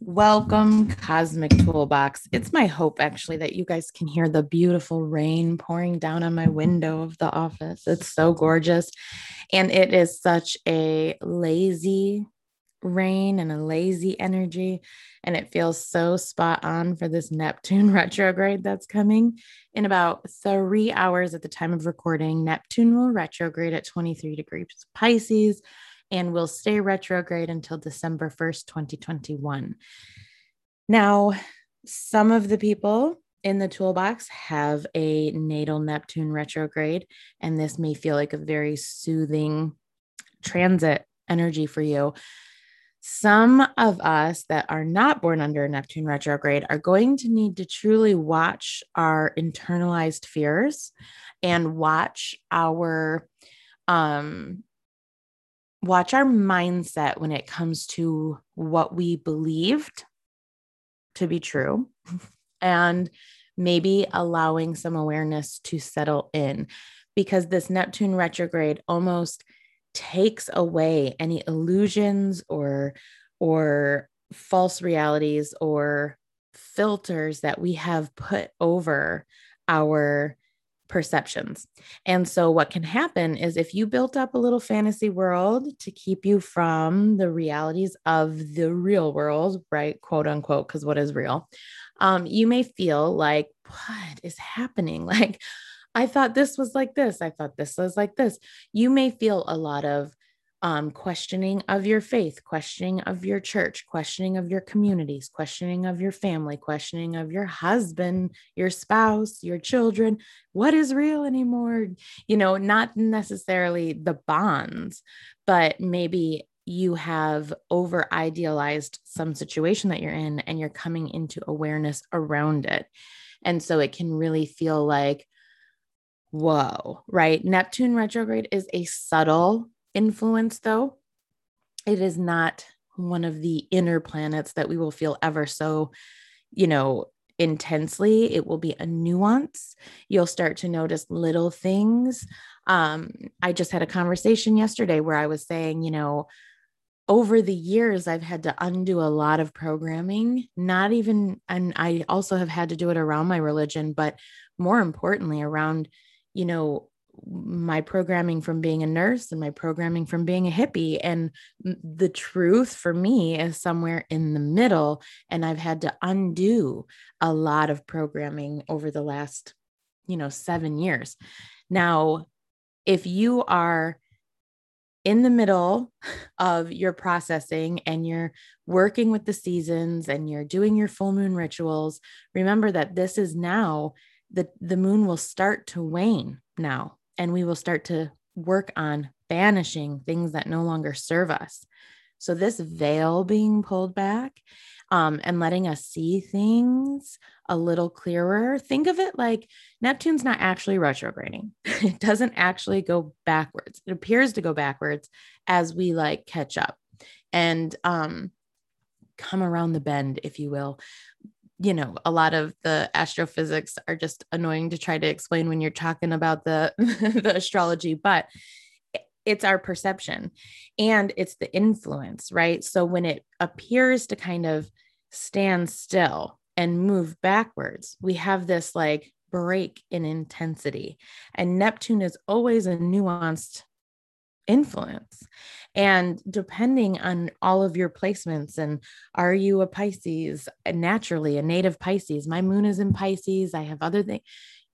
Welcome, Cosmic Toolbox. It's my hope, actually, that you guys can hear the beautiful rain pouring down on my window of the office. It's so gorgeous. And it is such a lazy rain and a lazy energy. And it feels so spot on for this Neptune retrograde that's coming in about three hours at the time of recording. Neptune will retrograde at 23 degrees Pisces and will stay retrograde until December 1st, 2021. Now, some of the people in the toolbox have a natal Neptune retrograde, and this may feel like a very soothing transit energy for you. Some of us that are not born under Neptune retrograde are going to need to truly watch our internalized fears and watch our um watch our mindset when it comes to what we believed to be true and maybe allowing some awareness to settle in because this Neptune retrograde almost takes away any illusions or or false realities or filters that we have put over our perceptions. And so, what can happen is if you built up a little fantasy world to keep you from the realities of the real world, right? Quote unquote, because what is real? Um, you may feel like, what is happening? Like, I thought this was like this. I thought this was like this. You may feel a lot of um, questioning of your faith, questioning of your church, questioning of your communities, questioning of your family, questioning of your husband, your spouse, your children. What is real anymore? You know, not necessarily the bonds, but maybe you have over idealized some situation that you're in and you're coming into awareness around it. And so it can really feel like, whoa, right? Neptune retrograde is a subtle influence, though, it is not one of the inner planets that we will feel ever so, you know, intensely. It will be a nuance. You'll start to notice little things. Um, I just had a conversation yesterday where I was saying, you know, over the years, I've had to undo a lot of programming, not even, and I also have had to do it around my religion, but more importantly, around, you know, my programming from being a nurse and my programming from being a hippie. And the truth for me is somewhere in the middle. And I've had to undo a lot of programming over the last, you know, seven years. Now, if you are in the middle of your processing and you're working with the seasons and you're doing your full moon rituals, remember that this is now the, the moon will start to wane now and we will start to work on banishing things that no longer serve us. So, this veil being pulled back um, and letting us see things a little clearer, think of it like Neptune's not actually retrograding. it doesn't actually go backwards. It appears to go backwards as we like catch up and um, come around the bend, if you will you know a lot of the astrophysics are just annoying to try to explain when you're talking about the the astrology but it's our perception and it's the influence right? So when it appears to kind of stand still and move backwards we have this like break in intensity. And neptune is always a nuanced influence. And depending on all of your placements, and are you a Pisces naturally, a native Pisces? My moon is in Pisces. I have other things.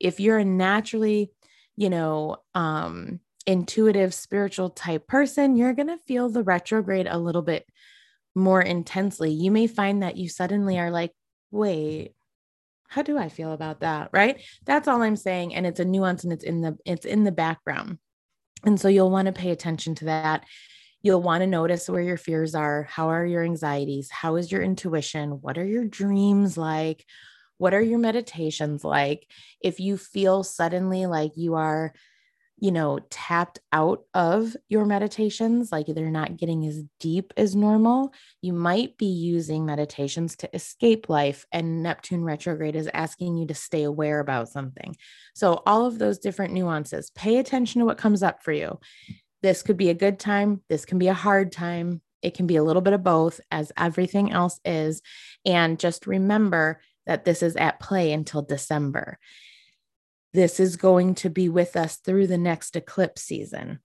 If you're a naturally, you know, um, intuitive, spiritual type person, you're going to feel the retrograde a little bit more intensely. You may find that you suddenly are like, wait, how do I feel about that? Right. That's all I'm saying. And it's a nuance and it's in the, it's in the background. And so you'll want to pay attention to that. You'll want to notice where your fears are. How are your anxieties? How is your intuition? What are your dreams like? What are your meditations like? If you feel suddenly like you are you know, tapped out of your meditations, like they're not getting as deep as normal, you might be using meditations to escape life. And Neptune retrograde is asking you to stay aware about something. So, all of those different nuances, pay attention to what comes up for you. This could be a good time, this can be a hard time. It can be a little bit of both, as everything else is. And just remember that this is at play until December. This is going to be with us through the next eclipse season.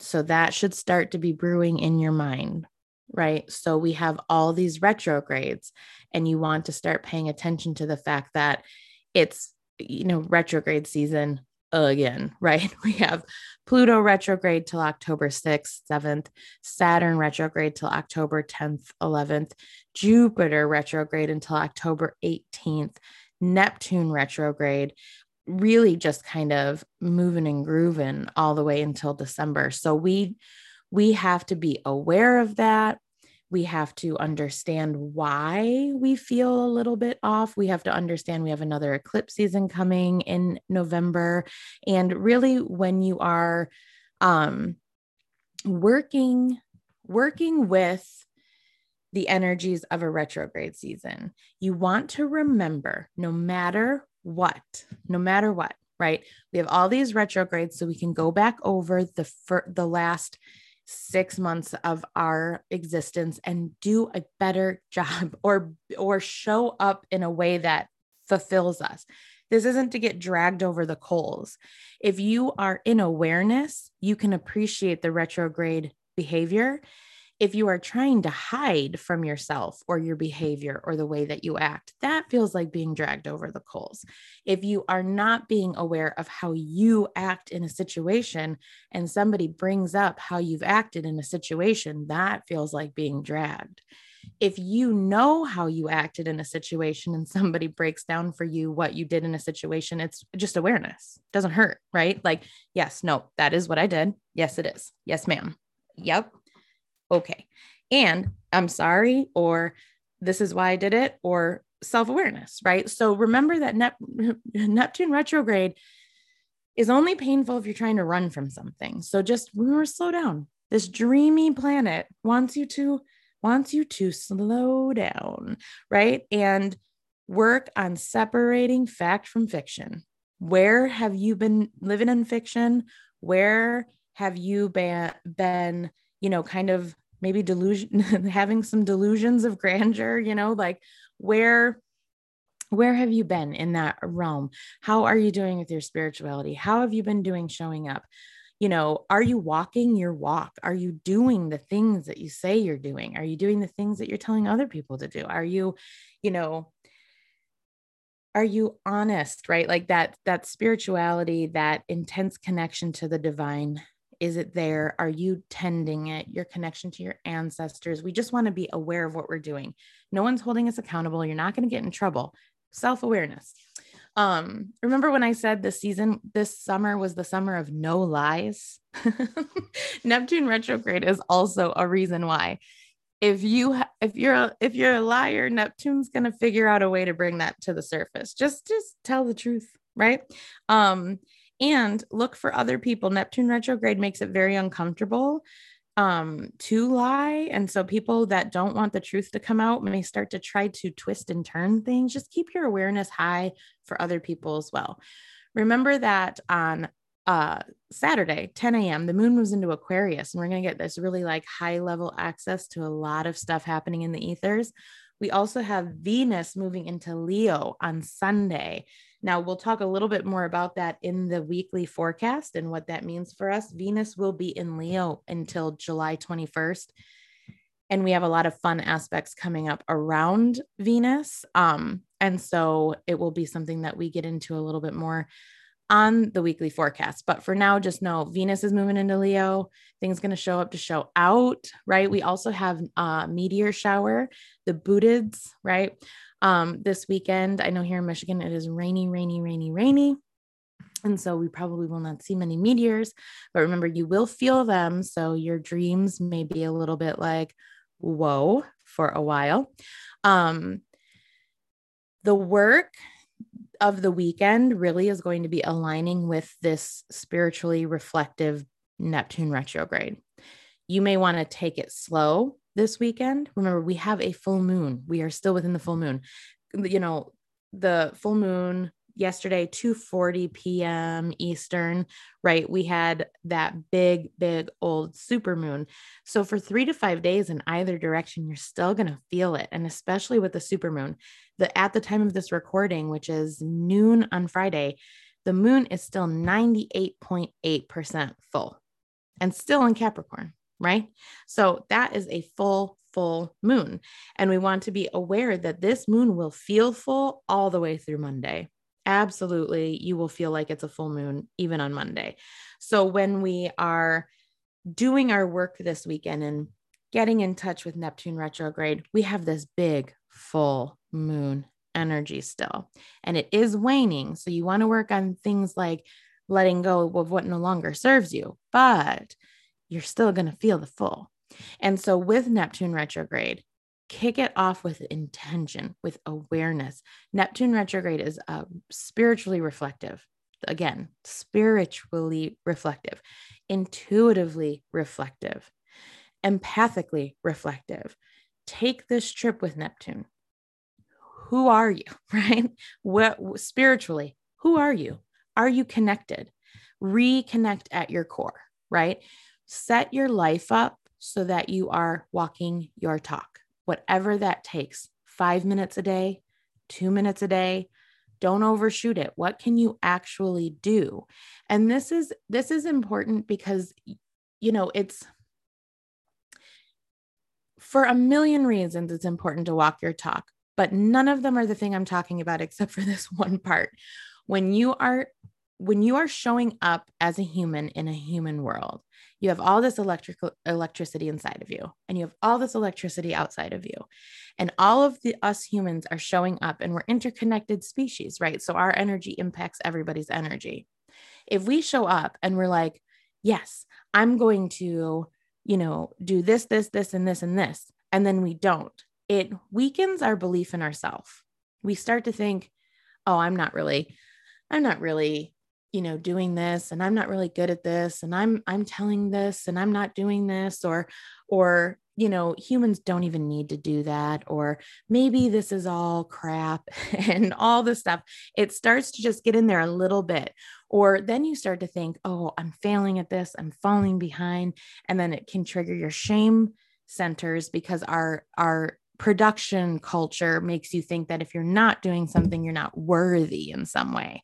So that should start to be brewing in your mind, right? So we have all these retrogrades, and you want to start paying attention to the fact that it's, you know, retrograde season again, right? We have Pluto retrograde till October 6th, 7th, Saturn retrograde till October 10th, 11th, Jupiter retrograde until October 18th, Neptune retrograde, really just kind of moving and grooving all the way until December. So we we have to be aware of that we have to understand why we feel a little bit off. We have to understand we have another eclipse season coming in November. And really, when you are um, working, working with the energies of a retrograde season, you want to remember no matter what, no matter what, right? We have all these retrogrades, so we can go back over the fir- the last six months of our existence and do a better job or or show up in a way that fulfills us this isn't to get dragged over the coals if you are in awareness you can appreciate the retrograde behavior if you are trying to hide from yourself or your behavior or the way that you act, that feels like being dragged over the coals. If you are not being aware of how you act in a situation and somebody brings up how you've acted in a situation, that feels like being dragged. If you know how you acted in a situation and somebody breaks down for you what you did in a situation, it's just awareness. It doesn't hurt, right? Like, yes, no, that is what I did. Yes, it is. Yes, ma'am. Yep okay. And I'm sorry, or this is why I did it, or self awareness, right? So remember that Nep- Neptune retrograde is only painful if you're trying to run from something. So just remember, slow down. This dreamy planet wants you to wants you to slow down, right? And work on separating fact from fiction. Where have you been living in fiction? Where have you been, been you know, kind of maybe delusion having some delusions of grandeur you know like where where have you been in that realm? How are you doing with your spirituality? How have you been doing showing up? You know are you walking your walk? Are you doing the things that you say you're doing? Are you doing the things that you're telling other people to do? Are you you know are you honest right? Like that that spirituality that intense connection to the divine is it there? Are you tending it? Your connection to your ancestors. We just want to be aware of what we're doing. No one's holding us accountable. You're not going to get in trouble. Self awareness. Um, remember when I said this season, this summer was the summer of no lies? Neptune retrograde is also a reason why. If you if you're a, if you're a liar, Neptune's going to figure out a way to bring that to the surface. Just just tell the truth, right? Um and look for other people. Neptune retrograde makes it very uncomfortable um to lie. And so people that don't want the truth to come out may start to try to twist and turn things. Just keep your awareness high for other people as well. Remember that on uh saturday 10 a.m the moon moves into aquarius and we're going to get this really like high level access to a lot of stuff happening in the ethers. We also have venus moving into leo on sunday now, we'll talk a little bit more about that in the weekly forecast and what that means for us. Venus will be in Leo until July 21st. And we have a lot of fun aspects coming up around Venus. Um, and so it will be something that we get into a little bit more on the weekly forecast. But for now, just know Venus is moving into Leo. Things going to show up to show out, right? We also have a meteor shower, the Boötids, right? Um, this weekend. I know here in Michigan it is rainy, rainy, rainy, rainy. And so we probably will not see many meteors, but remember, you will feel them. So your dreams may be a little bit like, whoa, for a while. Um, the work of the weekend really is going to be aligning with this spiritually reflective Neptune retrograde. You may want to take it slow this weekend. Remember, we have a full moon. We are still within the full moon. You know, the full moon yesterday 2:40 p.m. Eastern, right? We had that big big old super moon. So for 3 to 5 days in either direction, you're still going to feel it and especially with the super moon. The at the time of this recording, which is noon on Friday, the moon is still 98.8% full and still in Capricorn, right? So that is a full full moon. And we want to be aware that this moon will feel full all the way through Monday absolutely you will feel like it's a full moon even on Monday. So when we are doing our work this weekend and getting in touch with Neptune retrograde, we have this big full moon energy still, and it is waning. So you want to work on things like letting go of what no longer serves you, but you're still going to feel the full. And so with Neptune retrograde, kick it off with intention, with awareness. Neptune retrograde is uh, spiritually reflective. Again, spiritually reflective, intuitively reflective, empathically reflective. Take this trip with Neptune. Who are you, right? What spiritually, who are you? Are you connected? Reconnect at your core, right? Set your life up so that you are walking your talk whatever that takes five minutes a day, two minutes a day. Don't overshoot it. What can you actually do? And this is this is important because you know it's for a million reasons it's important to walk your talk, but none of them are the thing I'm talking about except for this one part. When you are when you are showing up as a human in a human world, you have all this electrical electricity inside of you and you have all this electricity outside of you. And all of the us humans are showing up and we're interconnected species right? So our energy impacts everybody's energy. If we show up and we're like yes i'm going to you know do this this this and this and this and then we don't it weakens our belief in ourselves we start to think oh i'm not really i'm not really you know doing this and i'm not really good at this and i'm i'm telling this and i'm not doing this or or you know humans don't even need to do that or maybe this is all crap and all this stuff. It starts to just get in there a little bit or then you start to think oh i'm failing at this i'm falling behind and then it can trigger your shame centers because our our production culture makes you think that if you're not doing something you're not worthy in some way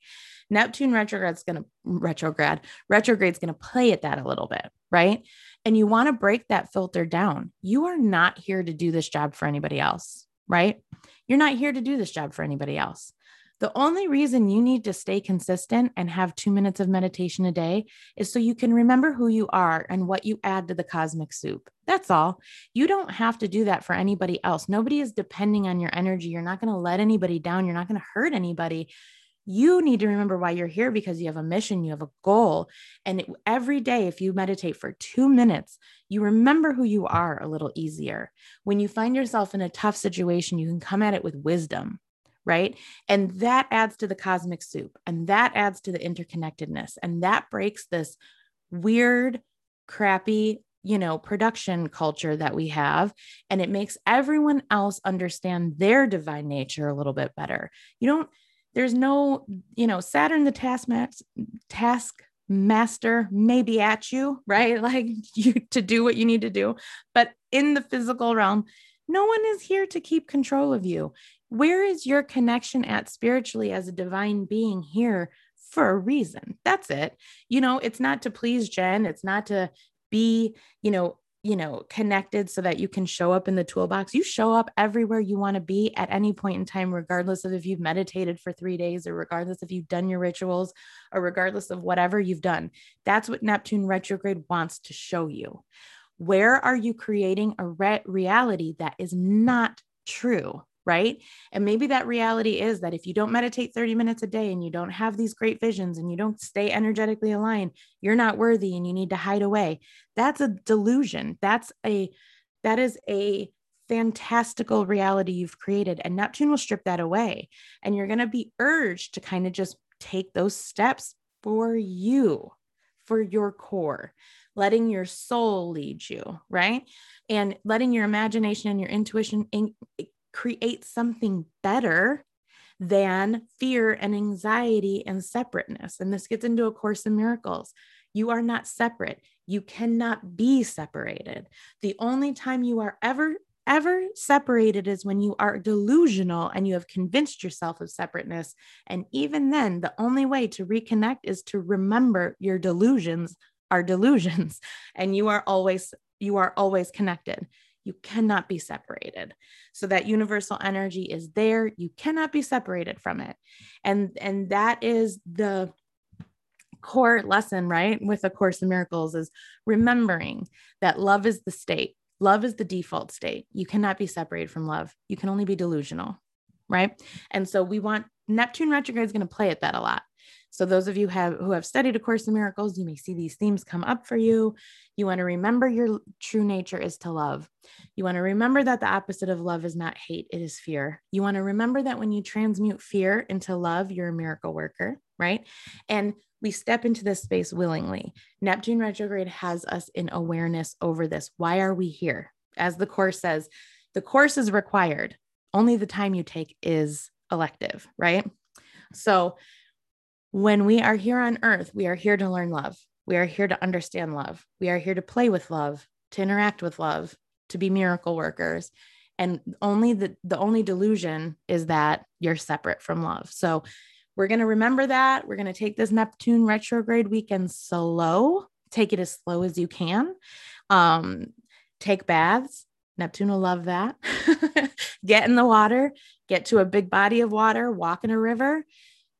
Neptune retrograde's going to retrograde, retrograde's going to play at that a little bit, right? And you want to break that filter down. You are not here to do this job for anybody else, right? You're not here to do this job for anybody else. The only reason you need to stay consistent and have two minutes of meditation a day is so you can remember who you are and what you add to the cosmic soup. That's all. You don't have to do that for anybody else. Nobody is depending on your energy. You're not going to let anybody down. You're not going to hurt anybody you need to remember why you're here because you have a mission, you have a goal. And every day, if you meditate for two minutes, you remember who you are a little easier. When you find yourself in a tough situation, you can come at it with wisdom, right? And that adds to the cosmic soup and that adds to the interconnectedness. And that breaks this weird, crappy, you know, production culture that we have. And it makes everyone else understand their divine nature a little bit better. You don't there's no, you know, Saturn the taskmaster task master maybe at you, right? Like you to do what you need to do. But in the physical realm, no one is here to keep control of you. Where is your connection at spiritually as a divine being here for a reason? That's it. You know, it's not to please Jen, it's not to be, you know, you know, connected so that you can show up in the toolbox. You show up everywhere you want to be at any point in time, regardless of if you've meditated for three days or regardless if you've done your rituals or regardless of whatever you've done. That's what Neptune retrograde wants to show you. Where are you creating a re- reality that is not true? Right? And maybe that reality is that if you don't meditate 30 minutes a day and you don't have these great visions and you don't stay energetically aligned, you're not worthy and you need to hide away. That's a delusion. That's a that is a fantastical reality you've created and Neptune will strip that away and you're going to be urged to kind of just take those steps for you, for your core letting your soul lead you, right? And letting your imagination and your intuition in, create something better than fear and anxiety and separateness. And this gets into A Course in Miracles. You are not separate. You cannot be separated. The only time you are ever ever separated is when you are delusional and you have convinced yourself of separateness. And even then, the only way to reconnect is to remember your delusions are delusions and you are always you are always connected you cannot be separated. So that universal energy is there. You cannot be separated from it. And and that is the core lesson right with a course in miracles is remembering that love is the state. Love is the default state. You cannot be separated from love. You can only be delusional right? And so we want neptune retrograde is going to play at that a lot so those of you have who have studied A Course in Miracles, you may see these themes come up for you. You want to remember your true nature is to love. You want to remember that the opposite of love is not hate, it is fear. You want to remember that when you transmute fear into love, you're a miracle worker, right? And we step into this space willingly. Neptune retrograde has us in awareness over this. Why are we here? As the course says, the course is required. Only the time you take is elective, right? So when we are here on earth, we are here to learn love. We are here to understand love. We are here to play with love, to interact with love, to be miracle workers. And only the, the only delusion is that you're separate from love. So we're going to remember that. We're going to take this Neptune retrograde weekend slow, take it as slow as you can. Um, take baths. Neptune will love that. get in the water, get to a big body of water, walk in a river,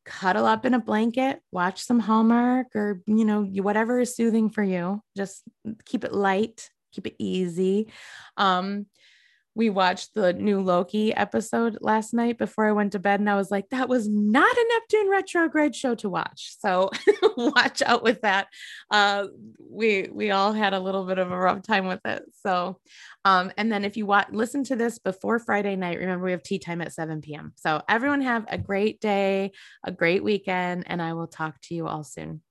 cuddle up in a blanket, watch some Hallmark or, you know, whatever is soothing for you. Just keep it light, keep it easy. Um, we watched the new Loki episode last night before I went to bed, and I was like, that was not a Neptune retrograde show to watch. So watch out with that. Uh, we we all had a little bit of a rough time with it. So, um, and then if you want listen to this before Friday night, remember we have tea time at 7 p.m. So everyone have a great day, a great weekend, and I will talk to you all soon.